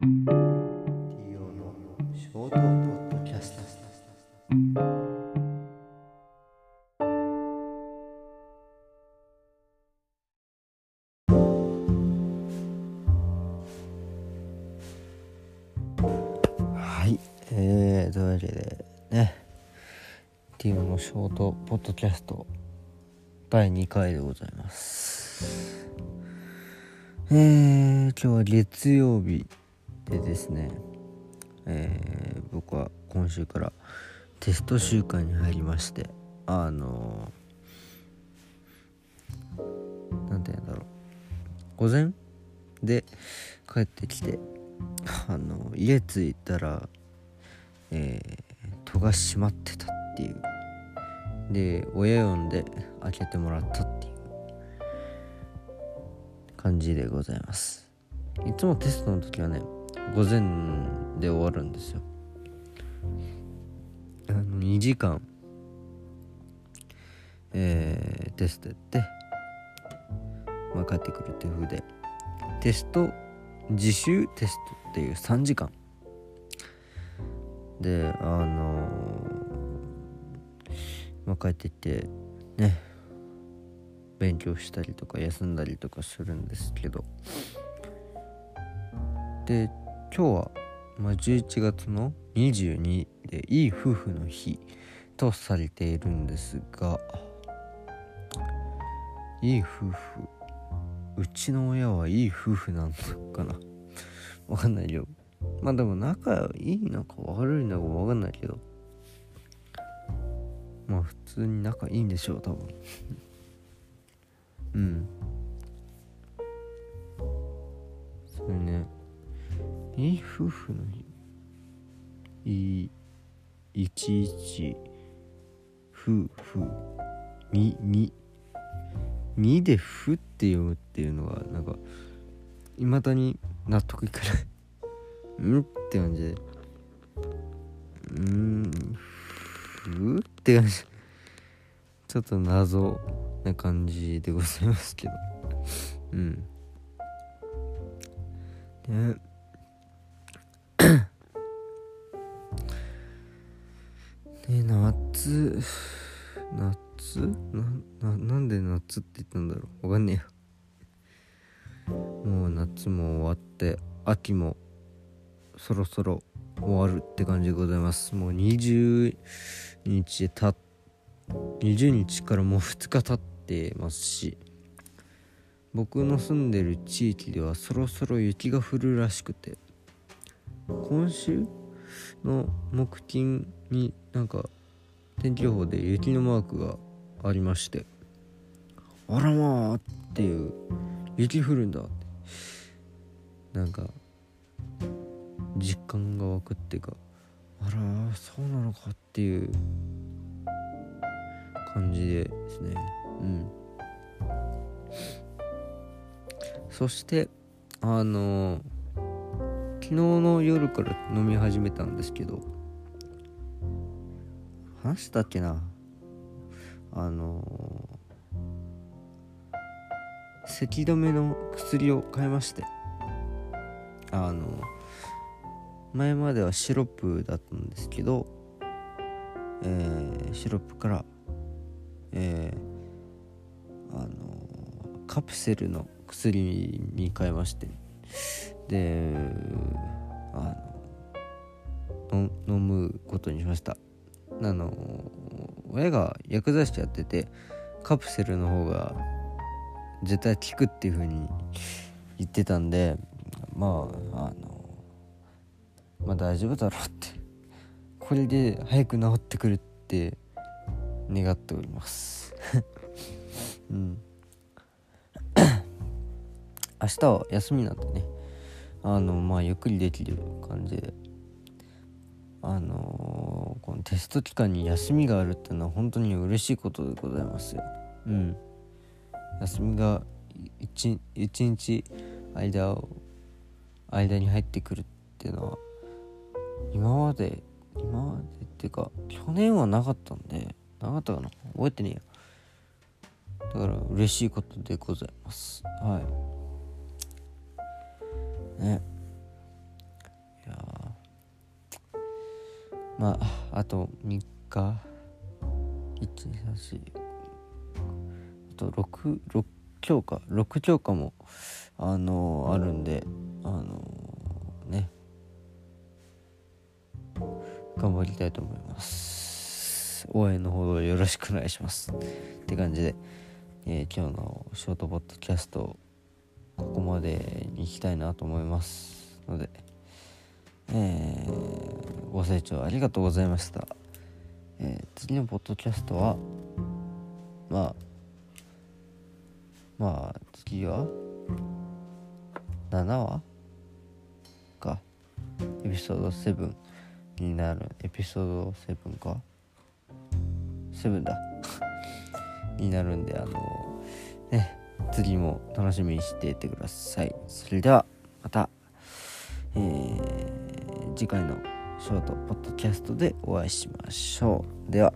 TO のショートポッドキャストはいえー、というわけでね TO のショートポッドキャスト第2回でございます。えー、今日は月曜日でですね、えー、僕は今週からテスト週間に入りましてあのー、なんて言うんだろう。午前で帰ってきてあの家着いたらえー、戸が閉まってたっていう。で親呼んで開けてもらったっていう。感じでございます。いつもテストの時はね午前で終わるんですよ。あの2時間えー、テストやってまあ帰ってくるっていう風で。テスト自習テストっていう3時間。であのー、まあ帰ってきてね勉強したりとか休んだりとかするんですけど。で今日は、まあ、11月の22でいい夫婦の日とされているんですがいい夫婦うちの親はいい夫婦なのかな。わかんないよ。まあでも仲いいのか悪いのかわかんないけど。まあ普通に仲いいんでしょう多分。うん。いい夫婦の日い一一夫婦にに。にで「ふ」って読むっていうのはなんかいまだに納得いかない。んって感じ。でうんふって感じ。ちょっと謎な感じでございますけど。うん。ね。ね夏夏？なななんで夏って言ったんだろう？わかんねえよもう夏も終わって秋もそろそろ終わるって感じでございます。もう20日た20日からもう2日経ってますし。僕の住んでる地域ではそろそろ雪が降るらしくて。今週？の木金になんか天気予報で雪のマークがありましてあらまあっていう雪降るんだって。なんか実感が湧くっていうかあらそうなのかっていう感じですね。うん。そしてあの昨日の夜から飲み始めたんですけど話したっけな？あの咳止めの薬を買いましてあの前まではシロップだったんですけど、えー、シロップから、えー、あのカプセルの薬に変えましてであの飲むことにしました。あの親が薬剤師やっててカプセルの方が絶対効くっていう風に言ってたんでまああのまあ大丈夫だろうってこれで早く治ってくるって願っております。うん。明日は休みなんでね。あのまあゆっくりできる感じで。あのー、このテスト期間に休みがあるっていうのは本当に嬉しいことでございますよ。うん。休みが 1, 1日間を間に入ってくるっていうのは今まで今までっていうか去年はなかったんでなかったかな？覚えてねえよだから嬉しいことでございます。はい。ね。いやまああと3日。1234あと66教科6教科も。あのー、あるんで。あのー、ね。頑張りたいと思います。応援のほどよろしくお願いします。って感じで、えー、今日のショートポッドキャストここまでに行きたいなと思いますので、えー、ご清聴ありがとうございました、えー、次のポッドキャストはまあまあ次は？7話？か。エピソード7になる。エピソード7か？7だ。になるんであの次も楽しみにしていてください。それではまた、えー、次回のショートポッドキャストでお会いしましょう。では。